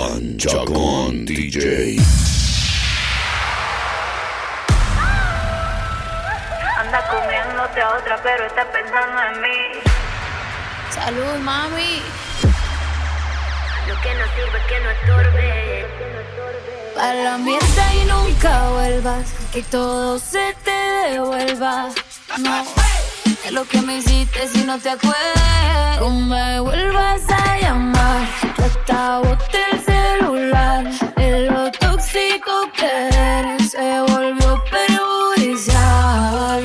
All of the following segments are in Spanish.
Chacón, Chacón DJ. Anda comiéndote a otra, pero está pensando en mí. Salud, mami. Lo que no sirve que no estorbe. Para la mierda y nunca vuelvas, que todo se te devuelva. No, de lo que me hiciste si no te acuerdas. No me vuelvas a llamar, que hasta celular. De lo tóxico que se volvió perjudicial.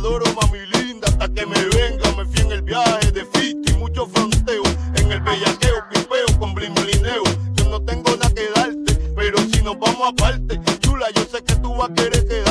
adoro, mami linda, hasta que me venga. Me fui en el viaje de fiesta y mucho fronteo. En el bellaqueo, pipeo con blimblineo. Yo no tengo nada que darte, pero si nos vamos aparte, chula, yo sé que tú vas a querer quedar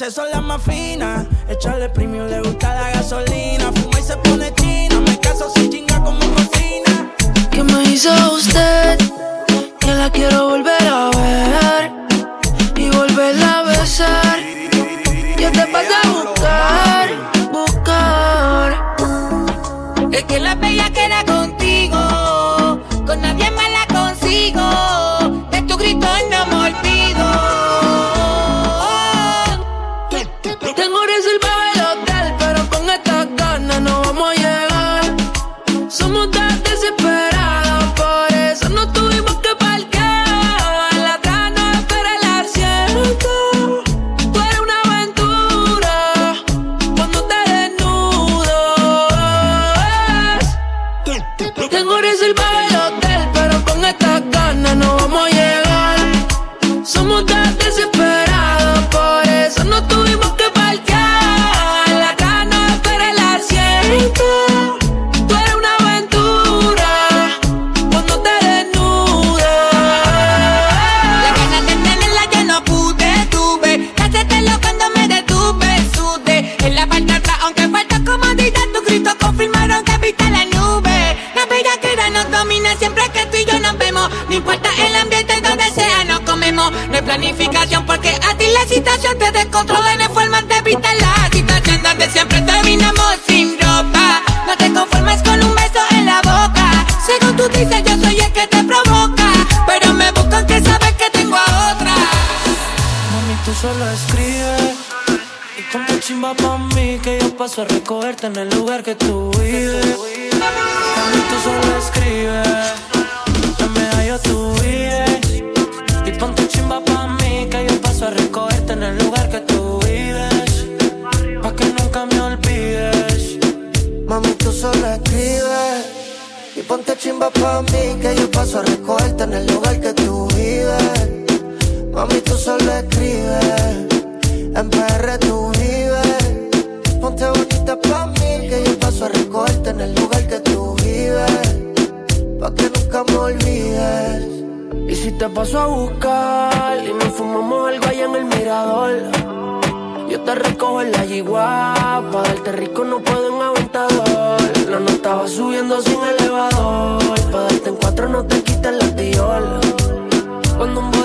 veces son las más finas. Echarle premium le gusta la gasolina. Fuma y se pone china. Me caso sin chinga como cocina. ¿Qué me hizo usted? Que la quiero volver a ver. Y volverla a besar. Yo te pasé a buscar. Buscar. Es que la bella queda con paso a recogerte en el lugar que tú vives. A mí tú solo escribes, la medalla tú vives. Y ponte chimba pa' mí, que yo paso a recogerte en el lugar que tú vives. Pa' que nunca me olvides. Mami, tú solo escribes. Y ponte chimba pa' mí, que yo paso a recogerte en el lugar que tú vives. Mami, tú solo escribes. En PR tú vives te volviste pa' mí, que yo paso a recogerte en el lugar que tú vives, pa' que nunca me olvides. Y si te paso a buscar y nos fumamos algo allá en el mirador, yo te recojo en la yigua, pa' darte rico no puedo en aventador. La no estaba subiendo sin elevador, pa' darte en cuatro no te quitas la tiola. Cuando un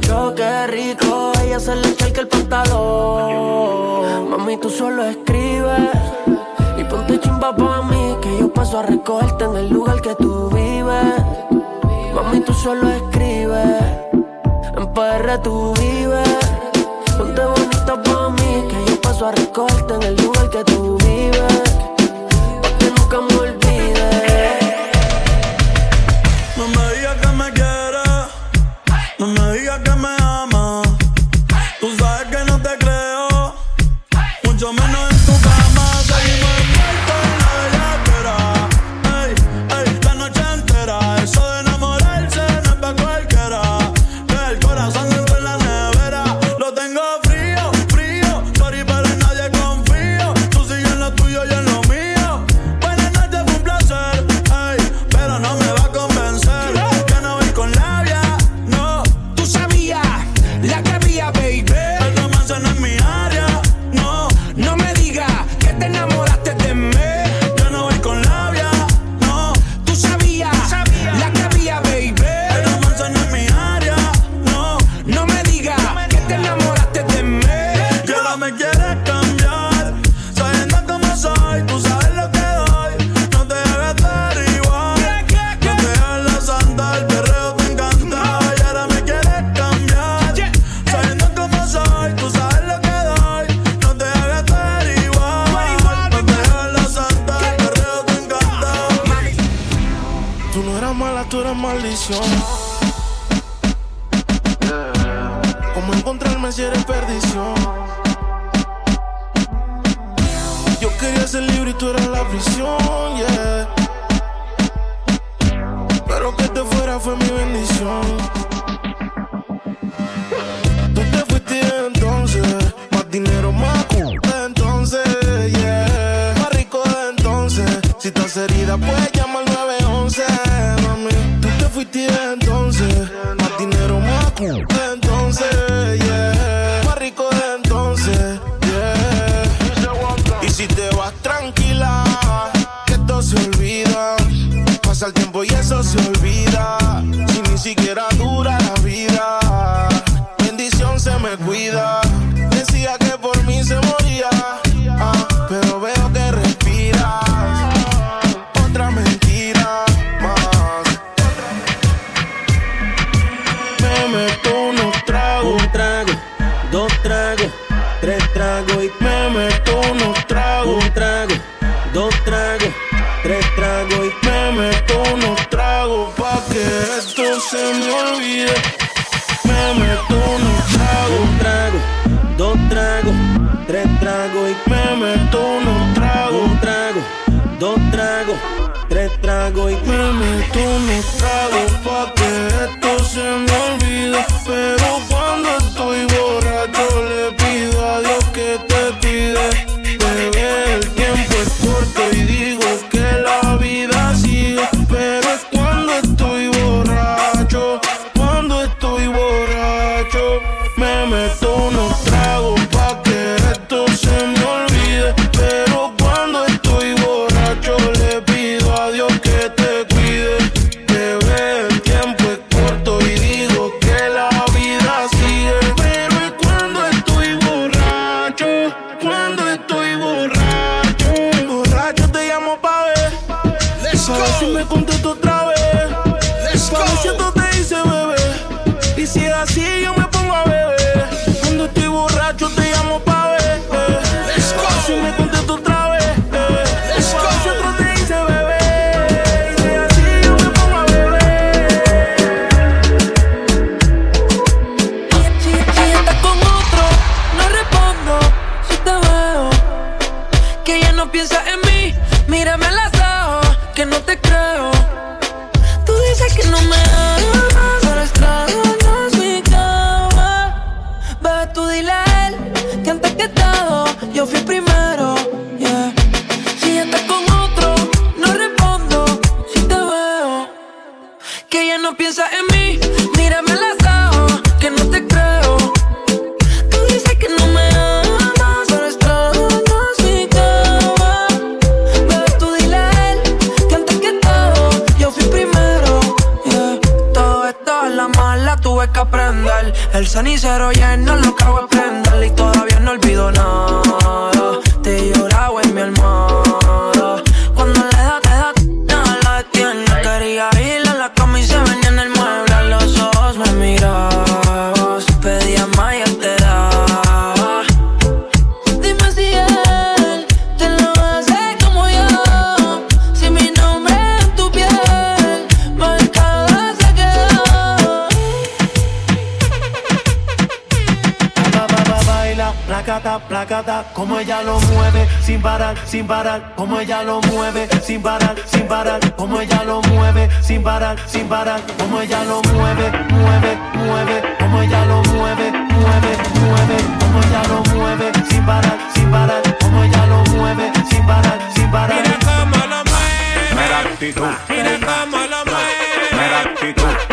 choque rico, ella se le echa el que el pantalón. Mami, tú solo escribes y ponte chimba pa' mí, que yo paso a recogerte en el lugar que tú vives. Mami, tú solo escribes, en PR tú vives. Ponte bonita pa' mí, que yo paso a recogerte en el lugar que tú vives. pasión. El cenicero ya no lo cago en prenderle y todavía no olvido nada. como ella lo mueve sin parar, sin parar, como ella lo mueve sin parar, sin parar, como ella lo mueve sin parar, sin parar, como ella lo mueve, mueve, mueve, como ella lo mueve, mueve, mueve, como ella lo mueve sin parar, sin parar, como ella lo mueve sin parar, sin parar. Mira cómo lo mueve. Mira actitud. Mira cómo lo mueve. Mira actitud.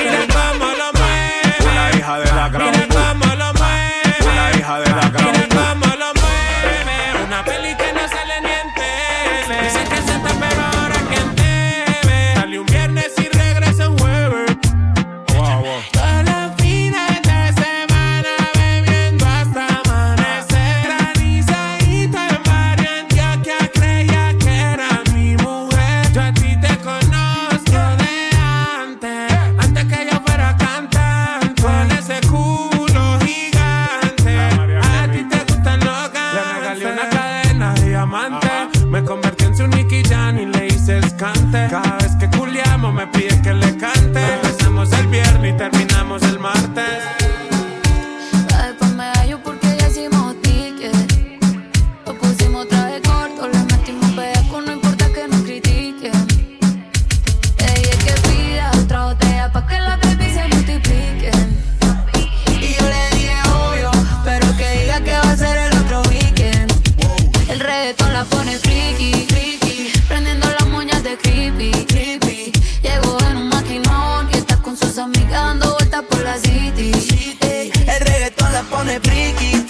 por la city. city. El reggaetón la pone friki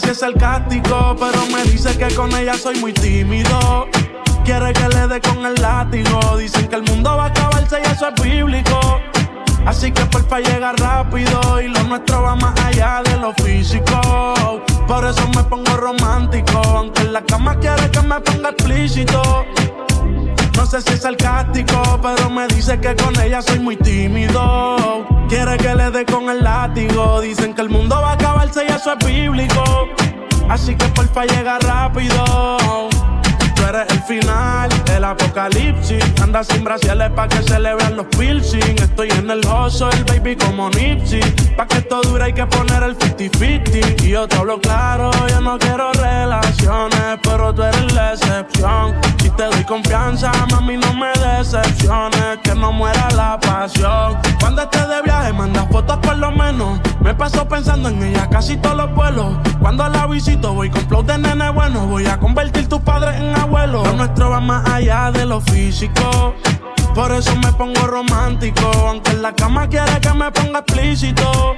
si es sarcástico, pero me dice que con ella soy muy tímido. Quiere que le dé con el látigo. Dicen que el mundo va a acabarse y eso es bíblico. Así que porfa llega rápido y lo nuestro va más allá de lo físico. Por eso me pongo romántico, aunque en la cama quiere que me ponga explícito. No sé si es sarcástico, pero me dice que con ella soy muy tímido. Quiere que le dé con el látigo. Dicen que el mundo va a acabarse y eso es bíblico. Así que porfa llega rápido eres el final, el apocalipsis. Anda sin brasiles pa' que se los piercing. Estoy en el hustle, baby, como Nipsey. Pa' que esto dure hay que poner el 50-50. Y yo te hablo claro, yo no quiero relaciones, pero tú eres la excepción. Si te doy confianza, mami, no me decepciones. Que no muera la pasión. Cuando estés de viaje, manda fotos por lo menos. Me paso pensando en ella casi todos los vuelos. Cuando la visito, voy con flow de nene bueno. Voy a convertir tus padres en Lo nuestro va más allá de lo físico. Por eso me pongo romántico. Aunque en la cama quiere que me ponga explícito.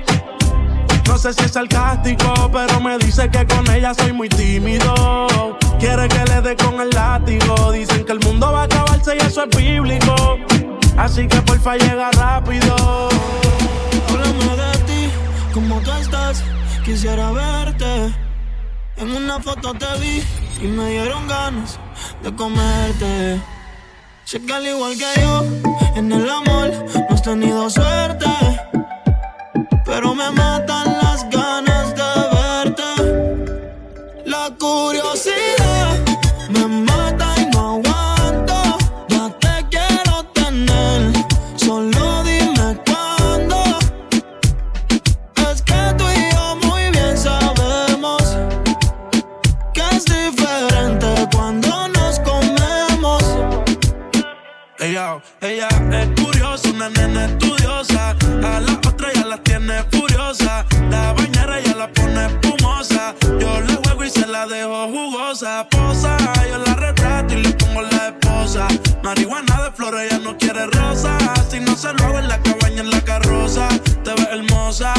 No sé si es sarcástico, pero me dice que con ella soy muy tímido. Quiere que le dé con el látigo. Dicen que el mundo va a acabarse y eso es bíblico. Así que porfa llega rápido. Háblame de ti, cómo tú estás. Quisiera verte. En una foto te vi y me dieron ganas de comerte. Sé que al igual que yo, en el amor no has tenido suerte. Pero me matan Posa, yo la retrato y le pongo la esposa. Marihuana de flores, ella no quiere rosa. Si no se lo hago en la cabaña, en la carroza. Te ves hermosa,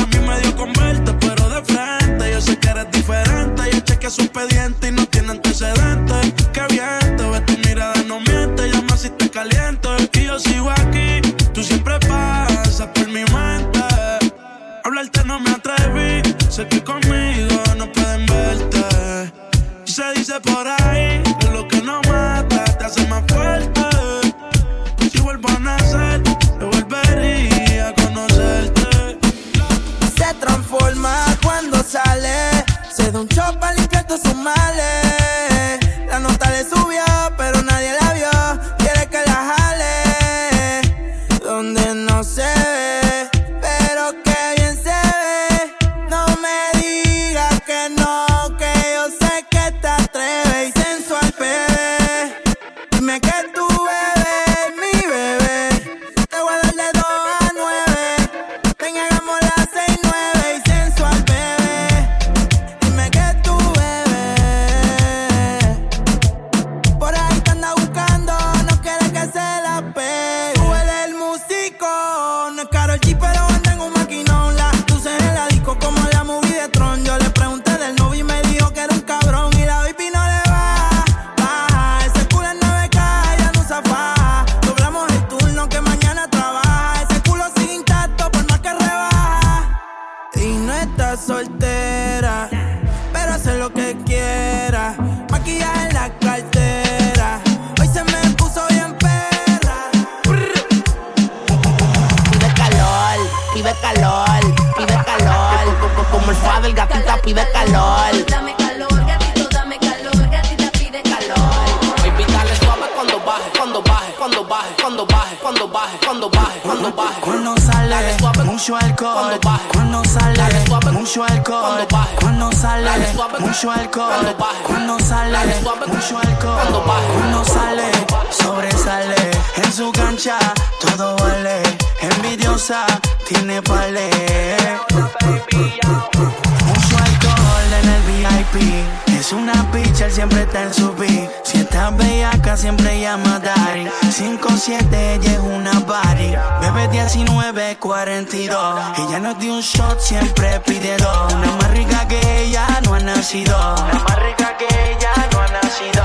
Mucho alcohol en el VIP. Es una él siempre está en su beat. Si está bellaca, siempre llama Dari. 5-7, ella es una body. Bebe 19, 42. Ella nos dio un shot, siempre pide dos. Una más rica que ella no ha nacido. Una más rica que ella no ha nacido.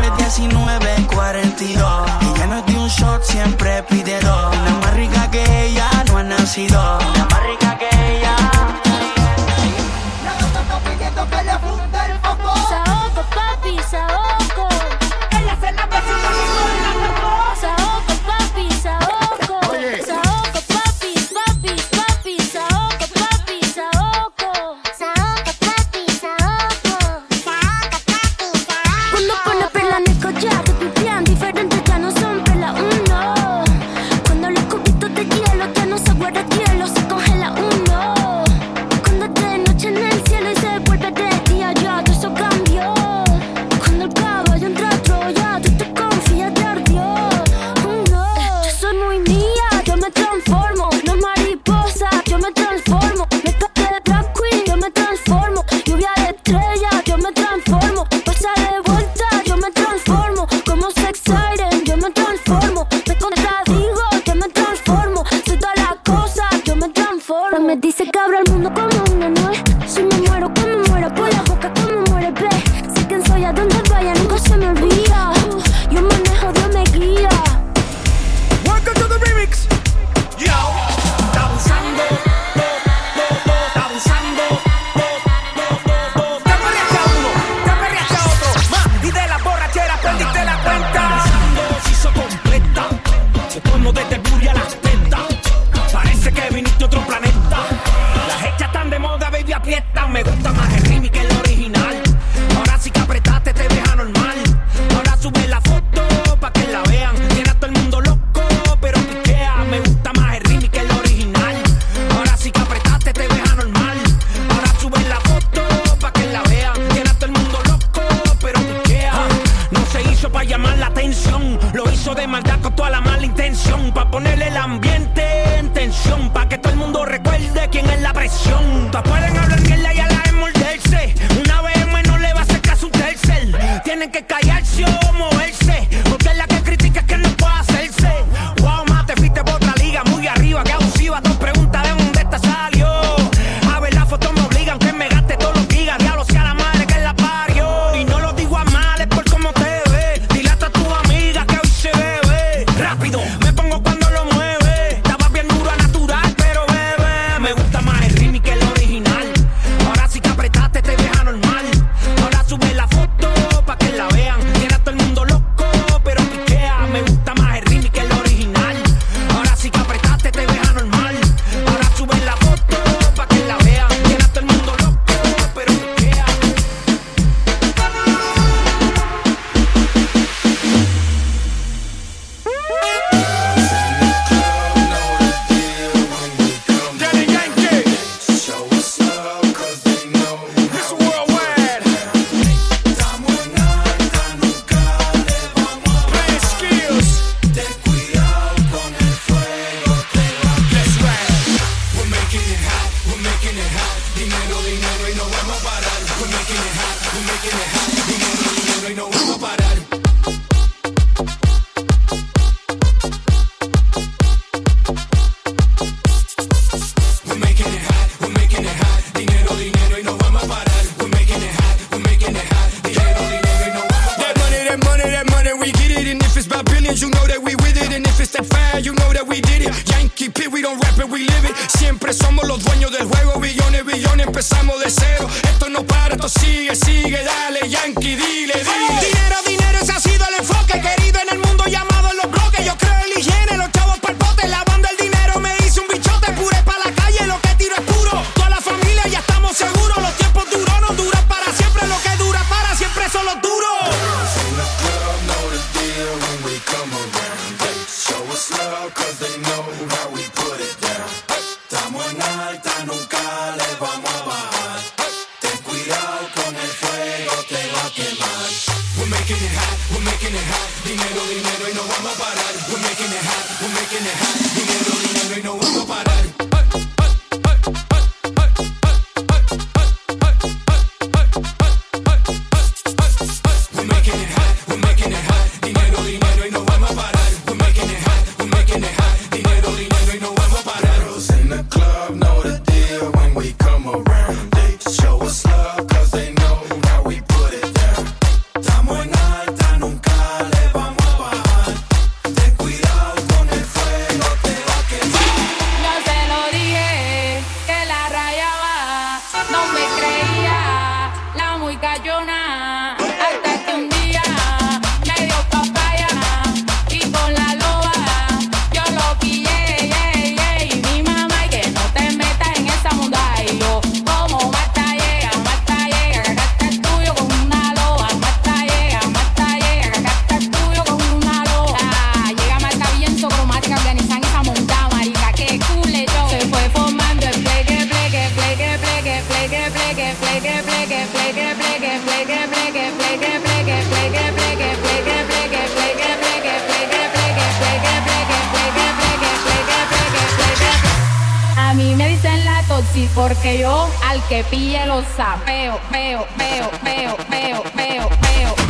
Bebe 19, 42. Ella nos dio un shot, siempre pide dos. Una más rica que ella no ha nacido. Una más rica que ella. De maldad con toda la mala intención. Pa' ponerle el ambiente en tensión. Pa' que todo el mundo recuerde quién es la presión. yo al que pille los sapeo, peo, peo, peo, peo, peo, peo, peo.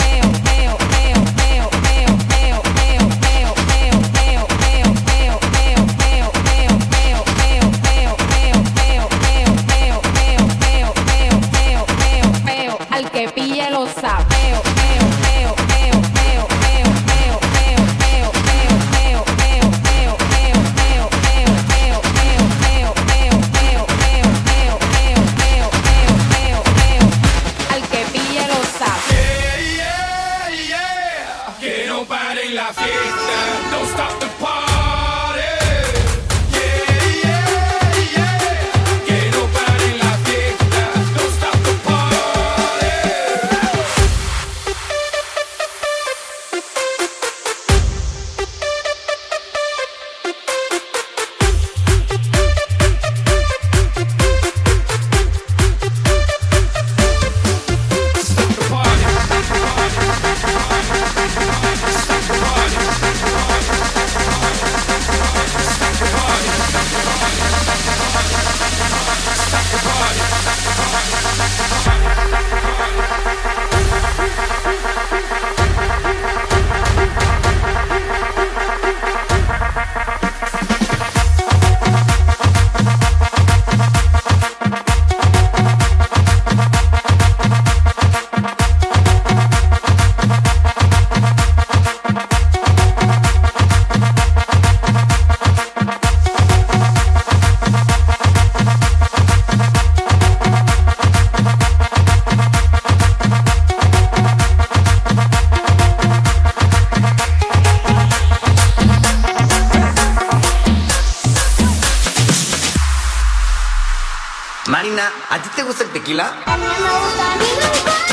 ¿A ti te gusta el tequila? A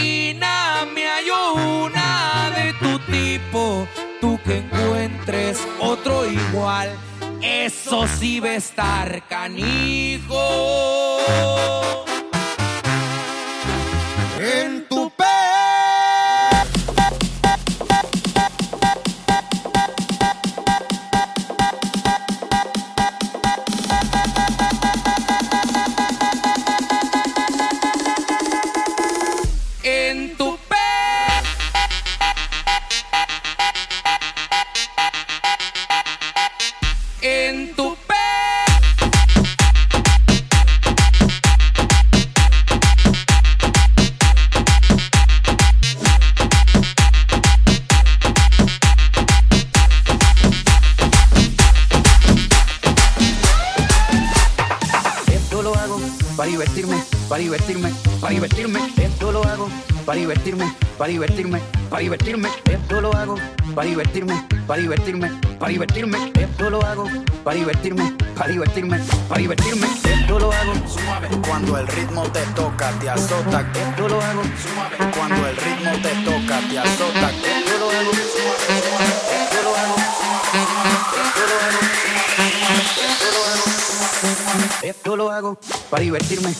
esquina me hallo una de tu tipo. Tú que encuentres otro igual, eso sí va a estar canijo. Divertirme, para divertirme, para divertirme. Esto lo hago para divertirme, para divertirme, para divertirme. Esto lo hago para divertirme, para divertirme, para divertirme. Esto lo hago suave. Cuando el ritmo te toca, te azota. Esto lo hago suave. Cuando el ritmo te toca, te azota. Esto lo hago. Esto lo hago Esto lo hago Esto lo hago Esto lo hago para divertirme.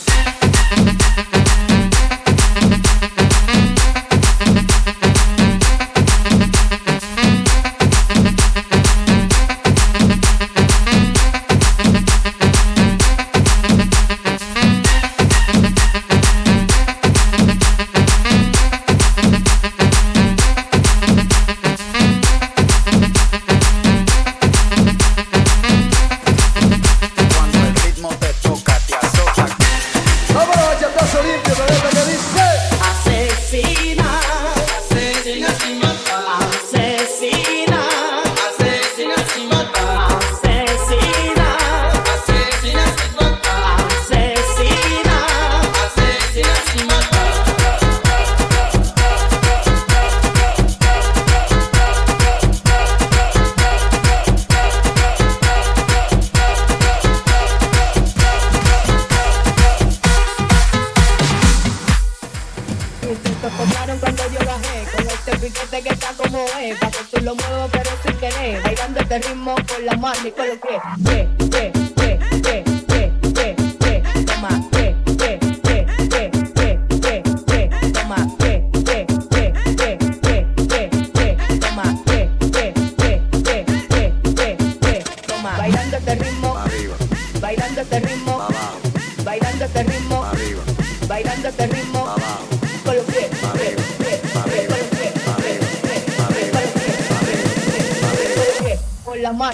la mano y con los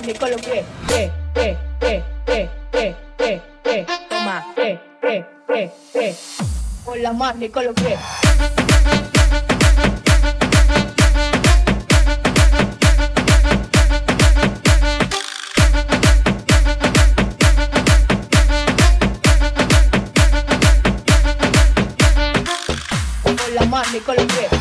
me coloqué. Eh eh, eh, eh, eh, eh, eh, eh. Toma, eh, eh, eh, eh. Con las manos me coloqué. Me.